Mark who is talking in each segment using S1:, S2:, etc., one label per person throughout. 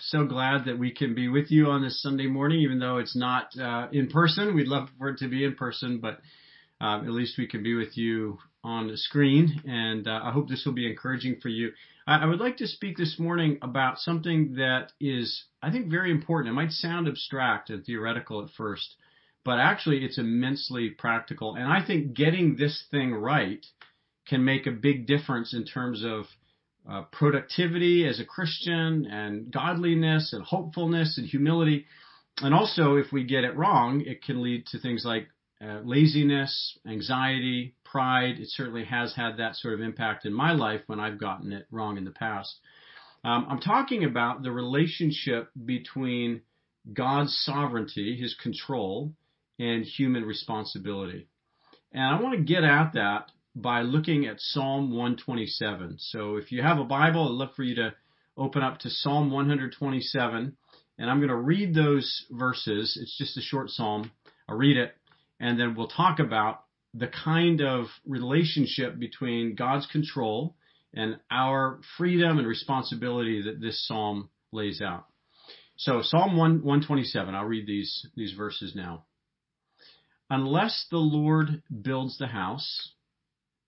S1: so glad that we can be with you on this Sunday morning, even though it's not uh, in person. We'd love for it to be in person, but um, at least we can be with you on the screen. And uh, I hope this will be encouraging for you. I, I would like to speak this morning about something that is, I think, very important. It might sound abstract and theoretical at first, but actually it's immensely practical. And I think getting this thing right can make a big difference in terms of uh, productivity as a Christian and godliness and hopefulness and humility. And also, if we get it wrong, it can lead to things like uh, laziness, anxiety, pride. It certainly has had that sort of impact in my life when I've gotten it wrong in the past. Um, I'm talking about the relationship between God's sovereignty, His control, and human responsibility. And I want to get at that by looking at Psalm 127. So if you have a Bible, I'd love for you to open up to Psalm 127. And I'm going to read those verses. It's just a short psalm. I'll read it, and then we'll talk about the kind of relationship between God's control and our freedom and responsibility that this psalm lays out. So Psalm 1, 127, I'll read these, these verses now. Unless the Lord builds the house,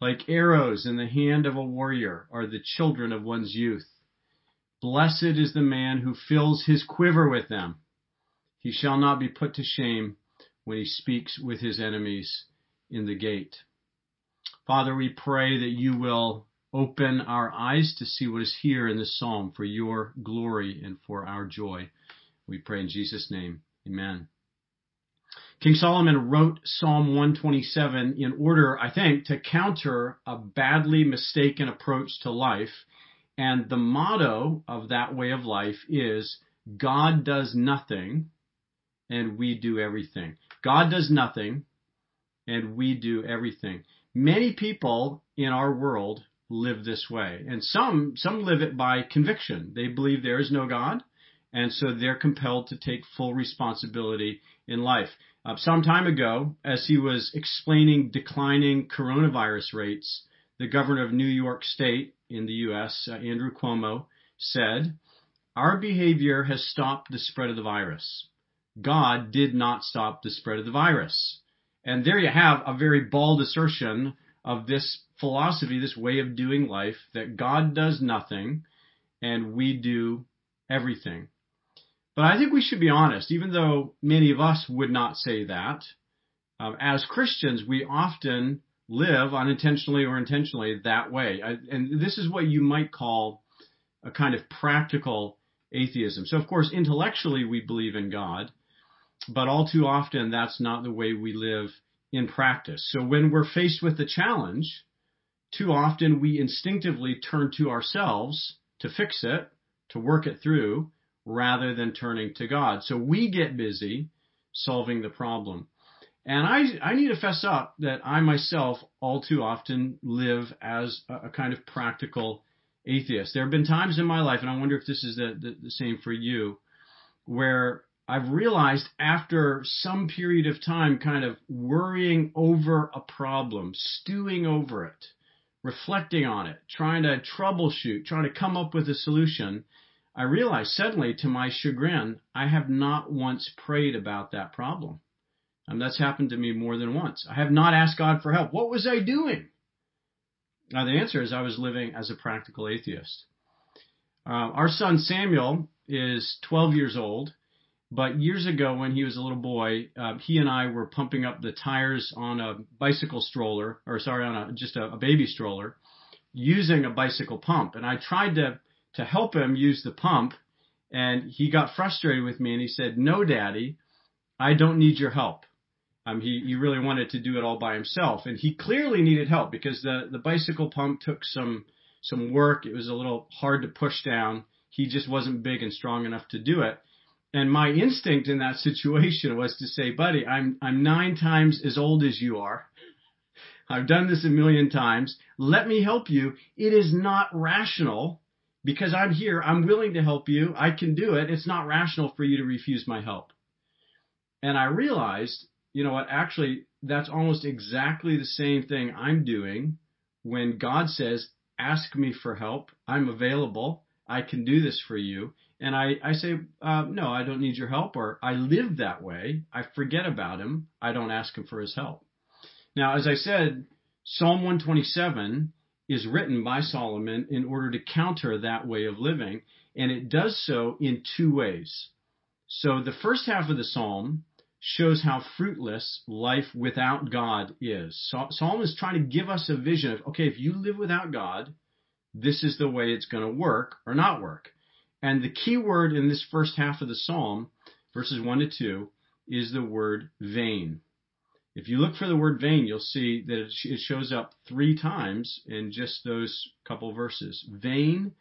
S1: Like arrows in the hand of a warrior are the children of one's youth. Blessed is the man who fills his quiver with them. He shall not be put to shame when he speaks with his enemies in the gate. Father, we pray that you will open our eyes to see what is here in this psalm for your glory and for our joy. We pray in Jesus' name. Amen. King Solomon wrote Psalm 127 in order, I think, to counter a badly mistaken approach to life. And the motto of that way of life is God does nothing and we do everything. God does nothing and we do everything. Many people in our world live this way. And some, some live it by conviction. They believe there is no God. And so they're compelled to take full responsibility in life. Uh, some time ago, as he was explaining declining coronavirus rates, the governor of New York State in the U.S., uh, Andrew Cuomo, said, Our behavior has stopped the spread of the virus. God did not stop the spread of the virus. And there you have a very bald assertion of this philosophy, this way of doing life, that God does nothing and we do everything. But I think we should be honest, even though many of us would not say that. Um, as Christians, we often live unintentionally or intentionally that way. I, and this is what you might call a kind of practical atheism. So, of course, intellectually we believe in God, but all too often that's not the way we live in practice. So, when we're faced with the challenge, too often we instinctively turn to ourselves to fix it, to work it through, rather than turning to God. So we get busy solving the problem. And I, I need to fess up that I myself all too often live as a, a kind of practical atheist. There have been times in my life, and I wonder if this is the, the, the same for you, where I've realized after some period of time kind of worrying over a problem, stewing over it, reflecting on it, trying to troubleshoot, trying to come up with a solution, I realized suddenly, to my chagrin, I have not once prayed about that problem. And that's happened to me more than once. I have not asked God for help. What was I doing? Now, the answer is I was living as a practical atheist. Uh, our son Samuel is 12 years old, but years ago when he was a little boy, uh, he and I were pumping up the tires on a bicycle stroller, or sorry, on a, just a, a baby stroller, using a bicycle pump. And I tried to to help him use the pump. And he got frustrated with me and he said, no, daddy, I don't need your help. Um, he, he really wanted to do it all by himself. And he clearly needed help because the, the bicycle pump took some, some work. It was a little hard to push down. He just wasn't big and strong enough to do it. And my instinct in that situation was to say, buddy, I'm, I'm nine times as old as you are. I've done this a million times. Let me help you. It is not rational because I'm here. I'm willing to help you. I can do it. It's not rational for you to refuse my help. And I realized, you know what, actually, that's almost exactly the same thing I'm doing when God says, ask me for help. I'm available. I can do this for you. And I, I say, uh, no, I don't need your help. Or I live that way. I forget about him. I don't ask him for his help. Now, as I said, Psalm 127 is written by Solomon in order to counter that way of living. And it does so in two ways. So the first half of the Psalm shows how fruitless life without God is. Psalm is trying to give us a vision of, okay, if you live without God, this is the way it's going to work or not work. And the key word in this first half of the Psalm, verses 1 to 2, is the word vain. If you look for the word vain, you'll see that it shows up three times in just those couple verses. Vain,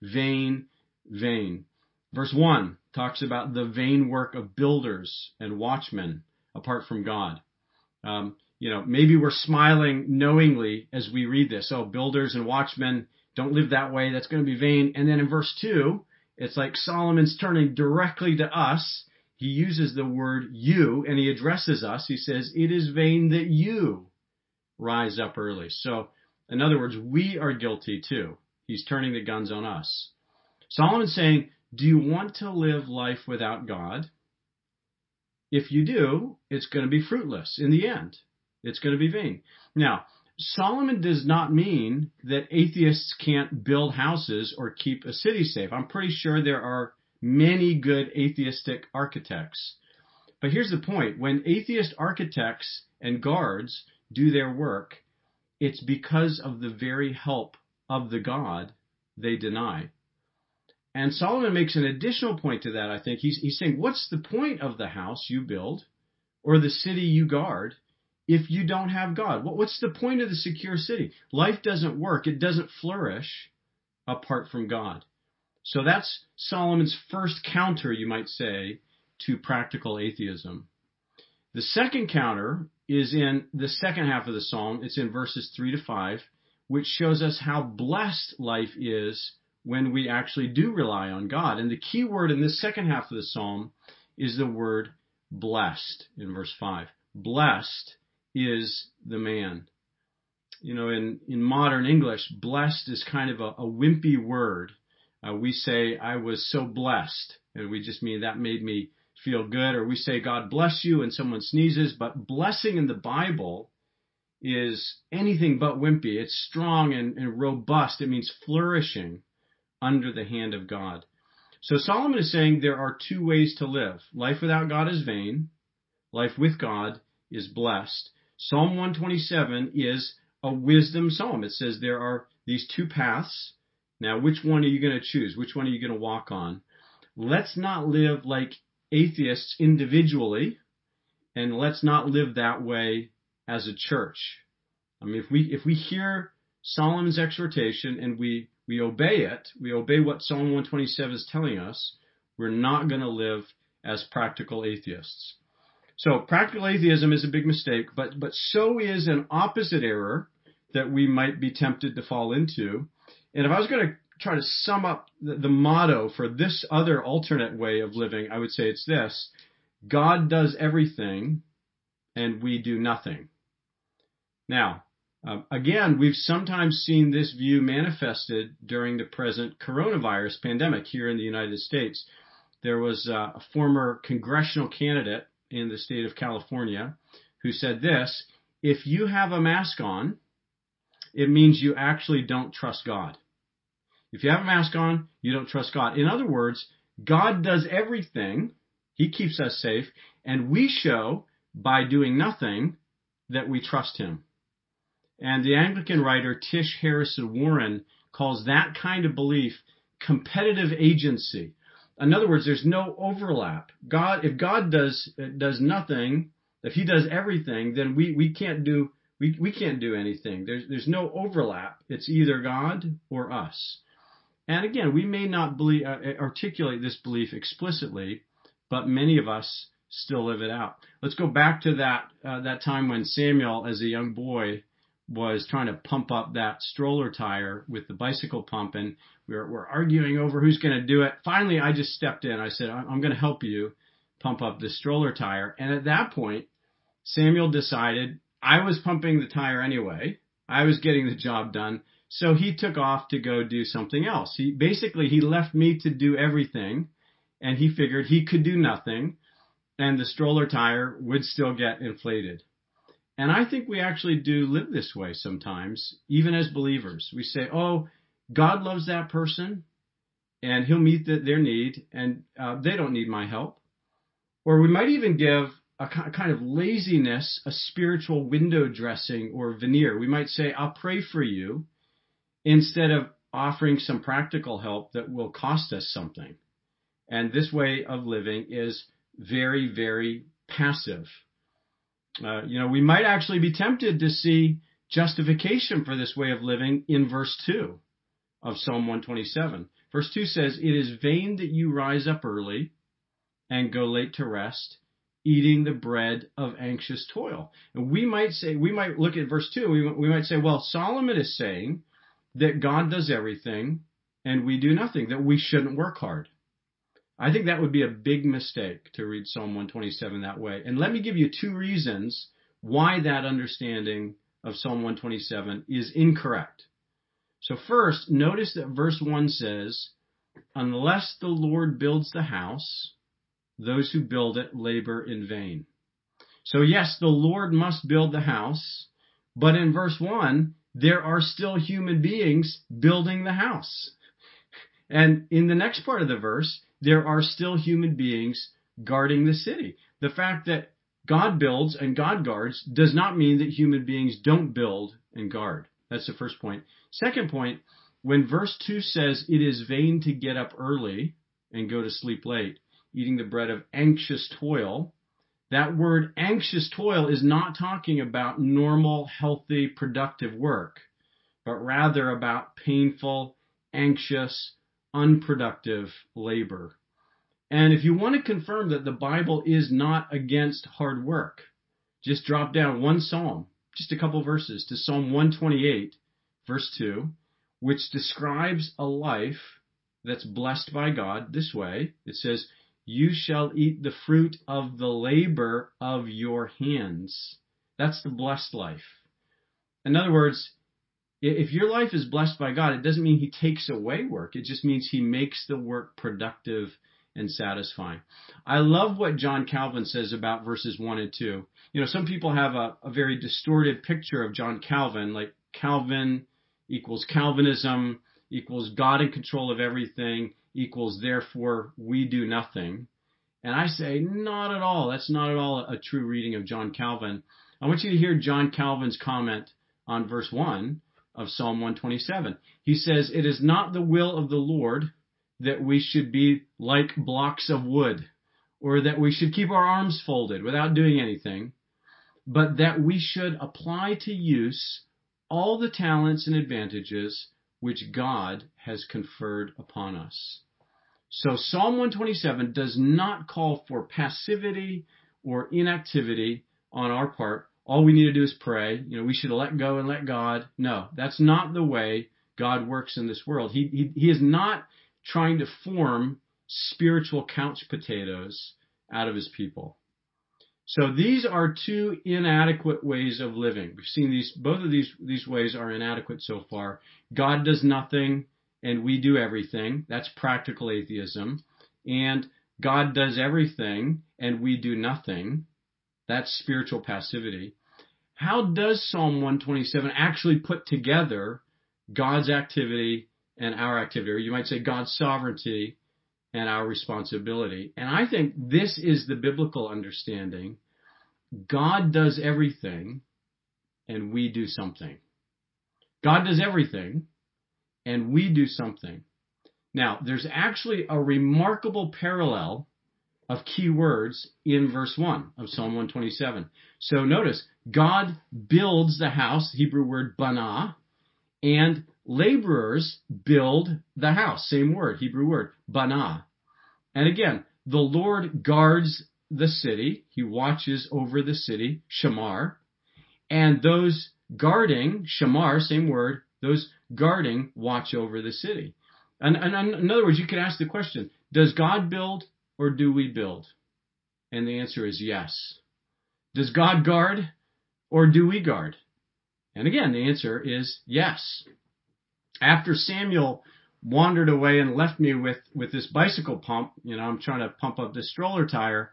S1: vain, vain. Verse 1 talks about the vain work of builders and watchmen apart from God. Um, you know, maybe we're smiling knowingly as we read this. Oh, builders and watchmen don't live that way. That's going to be vain. And then in verse 2, it's like Solomon's turning directly to us. He uses the word you and he addresses us. He says, It is vain that you rise up early. So, in other words, we are guilty too. He's turning the guns on us. Solomon's saying, do you want to live life without God? If you do, it's going to be fruitless in the end. It's going to be vain. Now, Solomon does not mean that atheists can't build houses or keep a city safe. I'm pretty sure there are many good atheistic architects. But here's the point when atheist architects and guards do their work, it's because of the very help of the God they deny. And Solomon makes an additional point to that, I think. He's, he's saying, what's the point of the house you build or the city you guard if you don't have God? What, what's the point of the secure city? Life doesn't work, it doesn't flourish apart from God. So that's Solomon's first counter, you might say, to practical atheism. The second counter is in the second half of the psalm. It's in verses 3 to 5, which shows us how blessed life is when we actually do rely on God. And the key word in this second half of the psalm is the word blessed in verse 5. Blessed is the man. You know, in, in modern English, blessed is kind of a, a wimpy word. Uh, we say, I was so blessed, and we just mean that made me feel good, or we say, God bless you, and someone sneezes, but blessing in the Bible is anything but wimpy. It's strong and, and robust. It means flourishing under the hand of God. So Solomon is saying there are two ways to live. Life without God is vain. Life with God is blessed. Psalm 127 is a wisdom psalm. It says there are these two paths. Now, which one are you going to choose? Which one are you going to walk on? Let's not live like atheists individually, and let's not live that way as a church. I mean, if we if we hear Solomon's exhortation and we we obey it, we obey what Psalm 127 is telling us, we're not going to live as practical atheists. So practical atheism is a big mistake, but, but so is an opposite error that we might be tempted to fall into. And if I was going to try to sum up the, the motto for this other alternate way of living, I would say it's this. God does everything and we do nothing. Now, uh, again, we've sometimes seen this view manifested during the present coronavirus pandemic here in the United States. There was uh, a former congressional candidate in the state of California who said this if you have a mask on, it means you actually don't trust God. If you have a mask on, you don't trust God. In other words, God does everything, He keeps us safe, and we show by doing nothing that we trust Him. And the Anglican writer Tish Harrison Warren calls that kind of belief competitive agency. In other words, there's no overlap. God, if God does does nothing, if He does everything, then we, we can't do we, we can't do anything. There's there's no overlap. It's either God or us. And again, we may not believe, uh, articulate this belief explicitly, but many of us still live it out. Let's go back to that uh, that time when Samuel, as a young boy, was trying to pump up that stroller tire with the bicycle pump, and we were, we're arguing over who's going to do it. Finally, I just stepped in. I said, "I'm going to help you pump up the stroller tire." And at that point, Samuel decided I was pumping the tire anyway. I was getting the job done. So he took off to go do something else. He basically he left me to do everything and he figured he could do nothing and the stroller tire would still get inflated. And I think we actually do live this way sometimes, even as believers. We say, "Oh, God loves that person and he'll meet the, their need and uh, they don't need my help." Or we might even give a kind of laziness, a spiritual window dressing or veneer. We might say, I'll pray for you instead of offering some practical help that will cost us something. And this way of living is very, very passive. Uh, you know, we might actually be tempted to see justification for this way of living in verse 2 of Psalm 127. Verse 2 says, It is vain that you rise up early and go late to rest eating the bread of anxious toil. And we might say, we might look at verse 2, we, we might say, well, Solomon is saying that God does everything and we do nothing, that we shouldn't work hard. I think that would be a big mistake to read Psalm 127 that way. And let me give you two reasons why that understanding of Psalm 127 is incorrect. So first, notice that verse 1 says, unless the Lord builds the house, those who build it labor in vain. So yes, the Lord must build the house, but in verse 1, there are still human beings building the house. And in the next part of the verse, there are still human beings guarding the city. The fact that God builds and God guards does not mean that human beings don't build and guard. That's the first point. Second point, when verse 2 says it is vain to get up early and go to sleep late, eating the bread of anxious toil. That word anxious toil is not talking about normal, healthy, productive work, but rather about painful, anxious, unproductive labor. And if you want to confirm that the Bible is not against hard work, just drop down one psalm, just a couple verses to Psalm 128, verse 2, which describes a life that's blessed by God this way. It says, you shall eat the fruit of the labor of your hands. That's the blessed life. In other words, if your life is blessed by God, it doesn't mean He takes away work. It just means He makes the work productive and satisfying. I love what John Calvin says about verses 1 and 2. You know, some people have a, a very distorted picture of John Calvin, like Calvin equals Calvinism equals God in control of everything equals therefore we do nothing. And I say, not at all. That's not at all a true reading of John Calvin. I want you to hear John Calvin's comment on verse 1 of Psalm 127. He says, It is not the will of the Lord that we should be like blocks of wood, or that we should keep our arms folded without doing anything, but that we should apply to use all the talents and advantages which God has conferred upon us. So Psalm 127 does not call for passivity or inactivity on our part. All we need to do is pray. You know, we should let go and let God. No, that's not the way God works in this world. He, he, he is not trying to form spiritual couch potatoes out of his people. So these are two inadequate ways of living. We've seen these, both of these, these ways are inadequate so far. God does nothing and we do everything. That's practical atheism. And God does everything and we do nothing. That's spiritual passivity. How does Psalm 127 actually put together God's activity and our activity? Or you might say God's sovereignty and our responsibility. And I think this is the biblical understanding. God does everything and we do something. God does everything and we do something. Now, there's actually a remarkable parallel of key words in verse 1 of Psalm 127. So notice, God builds the house, Hebrew word bana, and laborers build the house, same word, Hebrew word, bana. And again, the Lord guards the city. He watches over the city, shamar. And those guarding, shamar, same word, those guarding watch over the city. And, and, in other words, you could ask the question, does God build or do we build? And the answer is yes. Does God guard or do we guard? And again, the answer is yes. After Samuel wandered away and left me with, with this bicycle pump, you know, I'm trying to pump up this stroller tire,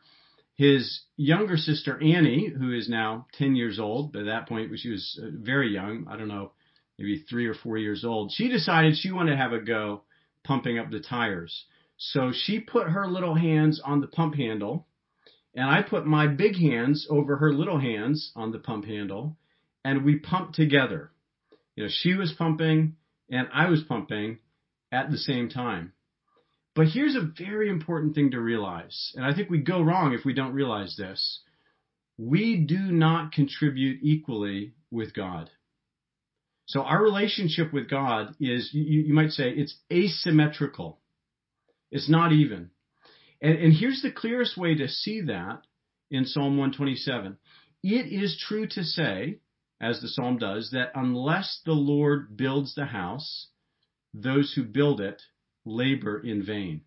S1: his younger sister Annie, who is now 10 years old, at that point she was uh, very young, I don't know, maybe three or four years old, she decided she wanted to have a go pumping up the tires. So she put her little hands on the pump handle, and I put my big hands over her little hands on the pump handle, and we pumped together. You know, she was pumping and I was pumping at the same time. But here's a very important thing to realize, and I think we go wrong if we don't realize this. We do not contribute equally with God. So our relationship with God is, you, you might say, it's asymmetrical. It's not even. And, and here's the clearest way to see that in Psalm 127. It is true to say, as the psalm does, that unless the Lord builds the house, those who build it labor in vain.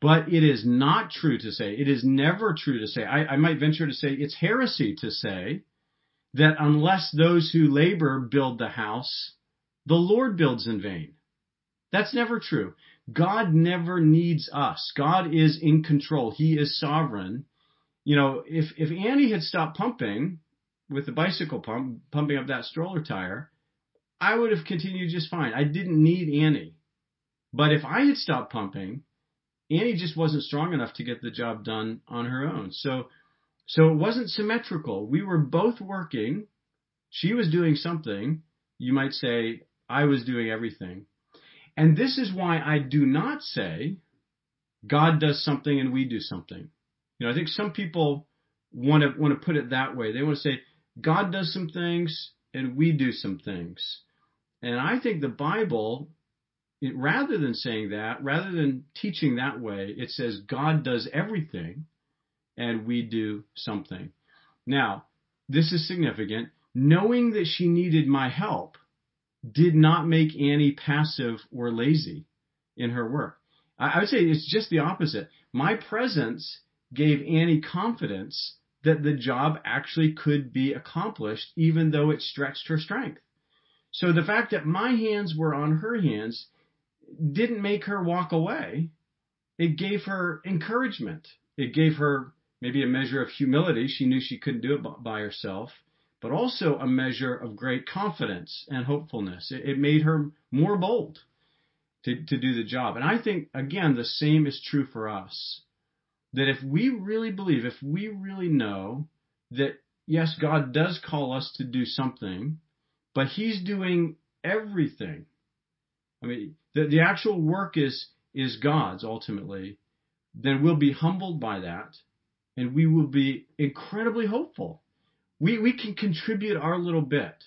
S1: But it is not true to say, it is never true to say, I, I might venture to say it's heresy to say that unless those who labor build the house, the Lord builds in vain. That's never true. God never needs us. God is in control. He is sovereign. You know, if, if Annie had stopped pumping with the bicycle pump, pumping up that stroller tire, I would have continued just fine. I didn't need Annie. But if I had stopped pumping, Annie just wasn't strong enough to get the job done on her own. So, so it wasn't symmetrical. We were both working. She was doing something. You might say I was doing everything. And this is why I do not say God does something and we do something. You know, I think some people want to want to put it that way. They want to say God does some things and we do some things. And I think the Bible, rather than saying that, rather than teaching that way, it says God does everything and we do something. Now, this is significant. Knowing that she needed my help did not make Annie passive or lazy in her work. I would say it's just the opposite. My presence gave Annie confidence that the job actually could be accomplished even though it stretched her strength. So the fact that my hands were on her hands didn't make her walk away. It gave her encouragement. It gave her maybe a measure of humility. She knew she couldn't do it by herself but also a measure of great confidence and hopefulness. It, it made her more bold to, to do the job. And I think, again, the same is true for us. That if we really believe, if we really know that, yes, God does call us to do something, but He's doing everything. I mean, the, the actual work is, is God's ultimately. Then we'll be humbled by that and we will be incredibly hopeful we, we can contribute our little bit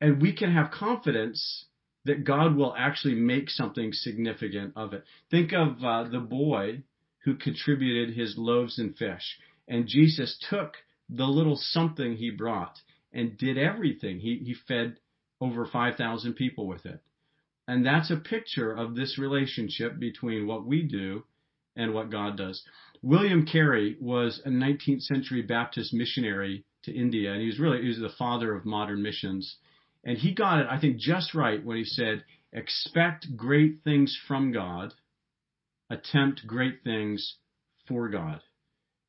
S1: and we can have confidence that God will actually make something significant of it. Think of uh, the boy who contributed his loaves and fish, and Jesus took the little something he brought and did everything. He, he fed over 5,000 people with it. And that's a picture of this relationship between what we do and what God does. William Carey was a 19th century Baptist missionary to India, and he was really he was the father of modern missions. And he got it, I think, just right when he said, "Expect great things from God, attempt great things for God."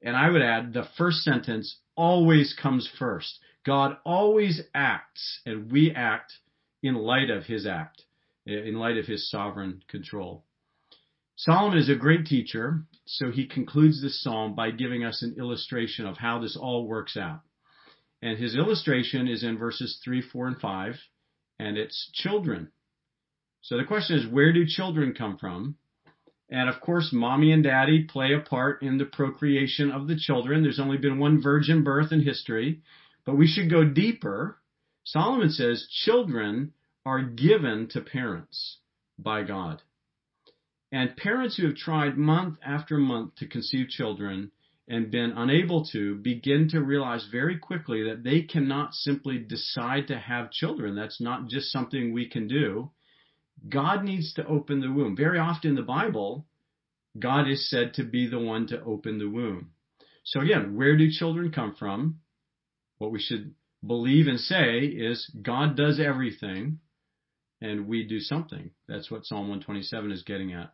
S1: And I would add, the first sentence always comes first. God always acts, and we act in light of His act, in light of His sovereign control. Solomon is a great teacher, so he concludes this psalm by giving us an illustration of how this all works out. And his illustration is in verses 3, 4, and 5, and it's children. So the question is, where do children come from? And of course, mommy and daddy play a part in the procreation of the children. There's only been one virgin birth in history, but we should go deeper. Solomon says children are given to parents by God. And parents who have tried month after month to conceive children and been unable to begin to realize very quickly that they cannot simply decide to have children. That's not just something we can do. God needs to open the womb. Very often in the Bible, God is said to be the one to open the womb. So again, where do children come from? What we should believe and say is God does everything and we do something. That's what Psalm 127 is getting at.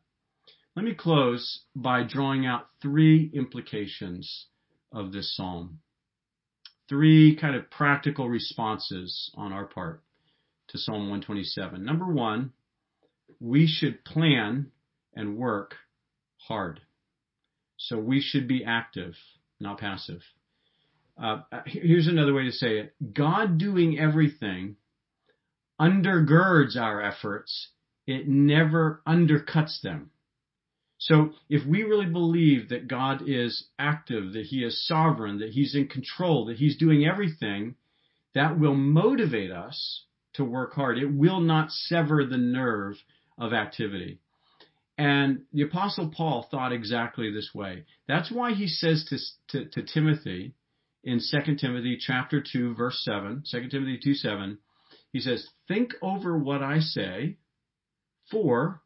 S1: Let me close by drawing out three implications of this psalm. Three kind of practical responses on our part to Psalm 127. Number one, we should plan and work hard. So we should be active, not passive. Uh, here's another way to say it. God doing everything undergirds our efforts. It never undercuts them. So if we really believe that God is active, that He is sovereign, that He's in control, that He's doing everything, that will motivate us to work hard. It will not sever the nerve of activity. And the apostle Paul thought exactly this way. That's why he says to, to, to Timothy in 2 Timothy chapter 2 verse 7, 2 Timothy 2 7, he says, think over what I say, for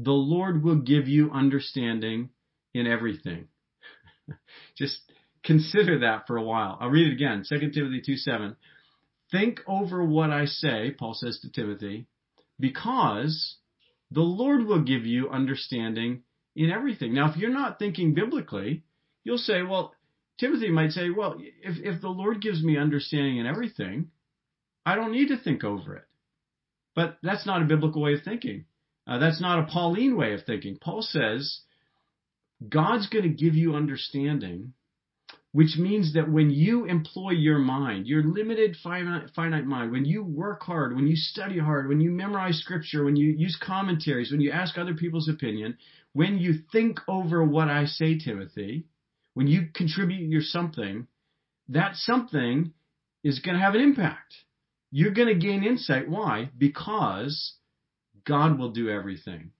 S1: the Lord will give you understanding in everything. Just consider that for a while. I'll read it again. 2 Timothy 2 7. Think over what I say, Paul says to Timothy, because the Lord will give you understanding in everything. Now, if you're not thinking biblically, you'll say, well, Timothy might say, well, if, if the Lord gives me understanding in everything, I don't need to think over it. But that's not a biblical way of thinking. Uh, that's not a Pauline way of thinking. Paul says God's going to give you understanding, which means that when you employ your mind, your limited finite, finite mind, when you work hard, when you study hard, when you memorize scripture, when you use commentaries, when you ask other people's opinion, when you think over what I say, Timothy, when you contribute your something, that something is going to have an impact. You're going to gain insight. Why? Because God will do everything.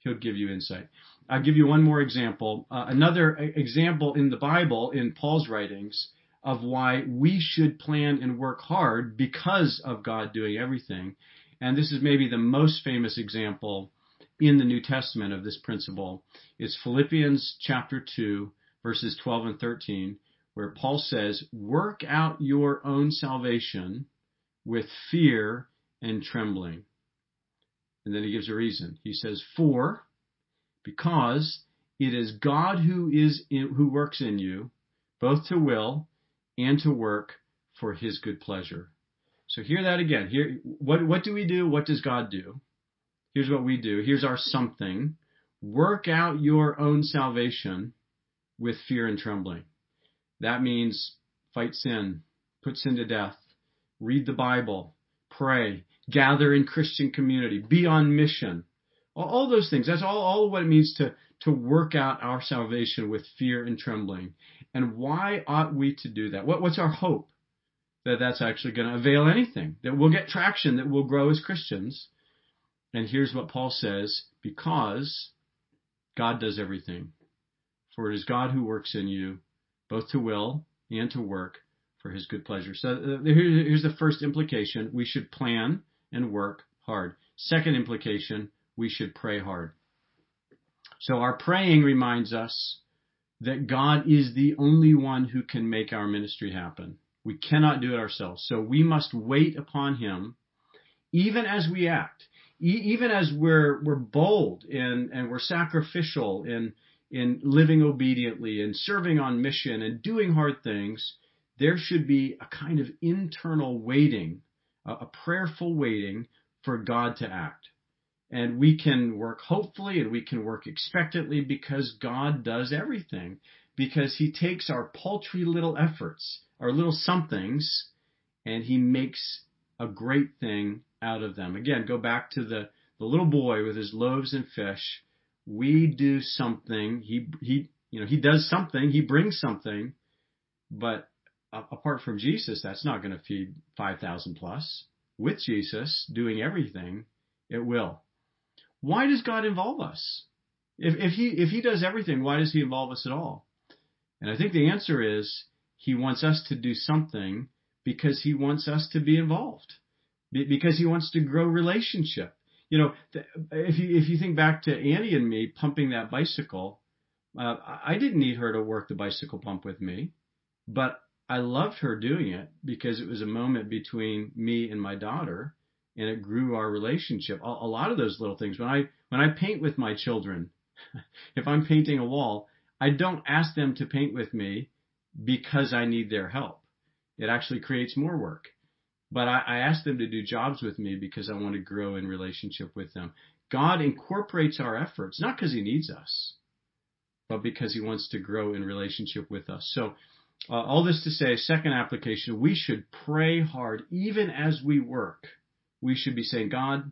S1: He'll give you insight. I'll give you one more example. Uh, another example in the Bible, in Paul's writings, of why we should plan and work hard because of God doing everything. And this is maybe the most famous example in the New Testament of this principle. It's Philippians chapter 2, verses 12 and 13, where Paul says, Work out your own salvation with fear and trembling. And then he gives a reason. He says, For, because it is God who is in, who works in you, both to will and to work for his good pleasure. So hear that again. Here, what, what do we do? What does God do? Here's what we do. Here's our something. Work out your own salvation with fear and trembling. That means fight sin, put sin to death, read the Bible, pray, gather in Christian community, be on mission. All, those things. That's all, all what it means to, to work out our salvation with fear and trembling. And why ought we to do that? What, what's our hope? That that's actually going to avail anything, that we'll get traction, that we'll grow as Christians. And here's what Paul says, because God does everything. For it is God who works in you, both to will and to work for his good pleasure. So uh, here's the first implication. We should plan and work hard. Second implication, we should pray hard. So our praying reminds us that God is the only one who can make our ministry happen. We cannot do it ourselves. So we must wait upon him even as we act, even as we're, we're bold and, and we're sacrificial in, in living obediently and serving on mission and doing hard things there should be a kind of internal waiting, a prayerful waiting for God to act. And we can work hopefully and we can work expectantly because God does everything. Because He takes our paltry little efforts, our little somethings, and He makes a great thing out of them. Again, go back to the, the little boy with his loaves and fish. We do something. He, he, you know, he does something. He brings something, but apart from Jesus, that's not going to feed 5,000 plus. With Jesus doing everything, it will. Why does God involve us? If, if he if he does everything, why does he involve us at all? And I think the answer is he wants us to do something because he wants us to be involved, because he wants to grow relationship. You know, if you if you think back to Annie and me pumping that bicycle, uh, I didn't need her to work the bicycle pump with me, but I loved her doing it because it was a moment between me and my daughter, and it grew our relationship. A, a lot of those little things. When I when I paint with my children, if I'm painting a wall, I don't ask them to paint with me because I need their help. It actually creates more work. But I, I ask them to do jobs with me because I want to grow in relationship with them. God incorporates our efforts, not because he needs us, but because he wants to grow in relationship with us. So, uh, all this to say, second application, we should pray hard even as we work. We should be saying, God,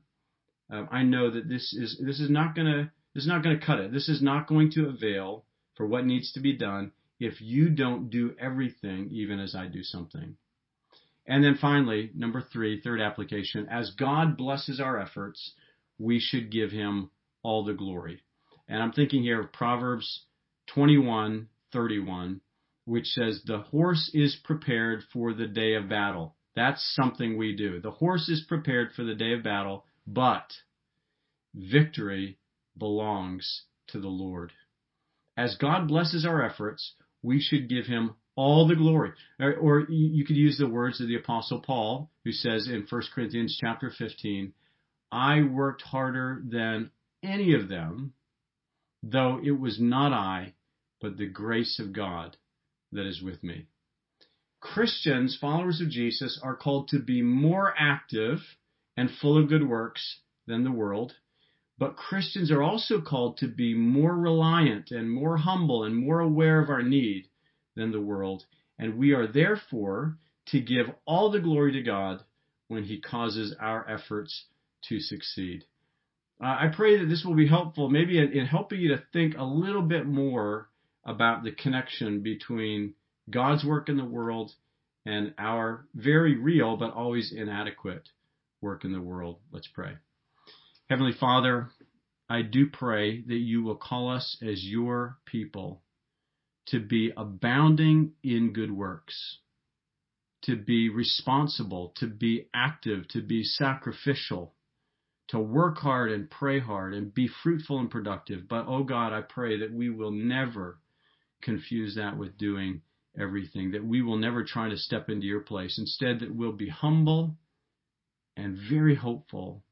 S1: uh, I know that this is this is not gonna this is not gonna cut it. This is not going to avail for what needs to be done if you don't do everything, even as I do something. And then finally, number three, third application, as God blesses our efforts, we should give him all the glory. And I'm thinking here of Proverbs 21, 31, which says, the horse is prepared for the day of battle. That's something we do. The horse is prepared for the day of battle, but victory belongs to the Lord. As God blesses our efforts, we should give him all the glory. Or, or, you could use the words of the apostle Paul, who says in 1 Corinthians chapter 15, I worked harder than any of them, though it was not I, but the grace of God that is with me. Christians, followers of Jesus, are called to be more active and full of good works than the world. But Christians are also called to be more reliant and more humble and more aware of our need than the world. And we are therefore to give all the glory to God when He causes our efforts to succeed. Uh, I pray that this will be helpful, maybe in, in helping you to think a little bit more about the connection between God's work in the world and our very real but always inadequate work in the world. Let's pray. Heavenly Father, I do pray that you will call us as your people to be abounding in good works, to be responsible, to be active, to be sacrificial, to work hard and pray hard and be fruitful and productive. But, oh God, I pray that we will never confuse that with doing everything, that we will never try to step into your place. Instead, that we'll be humble and very hopeful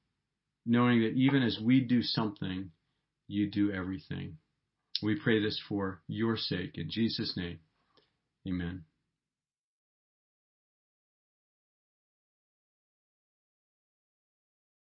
S1: knowing that even as we do something, you do everything. We pray this for your sake. In Jesus' name, amen.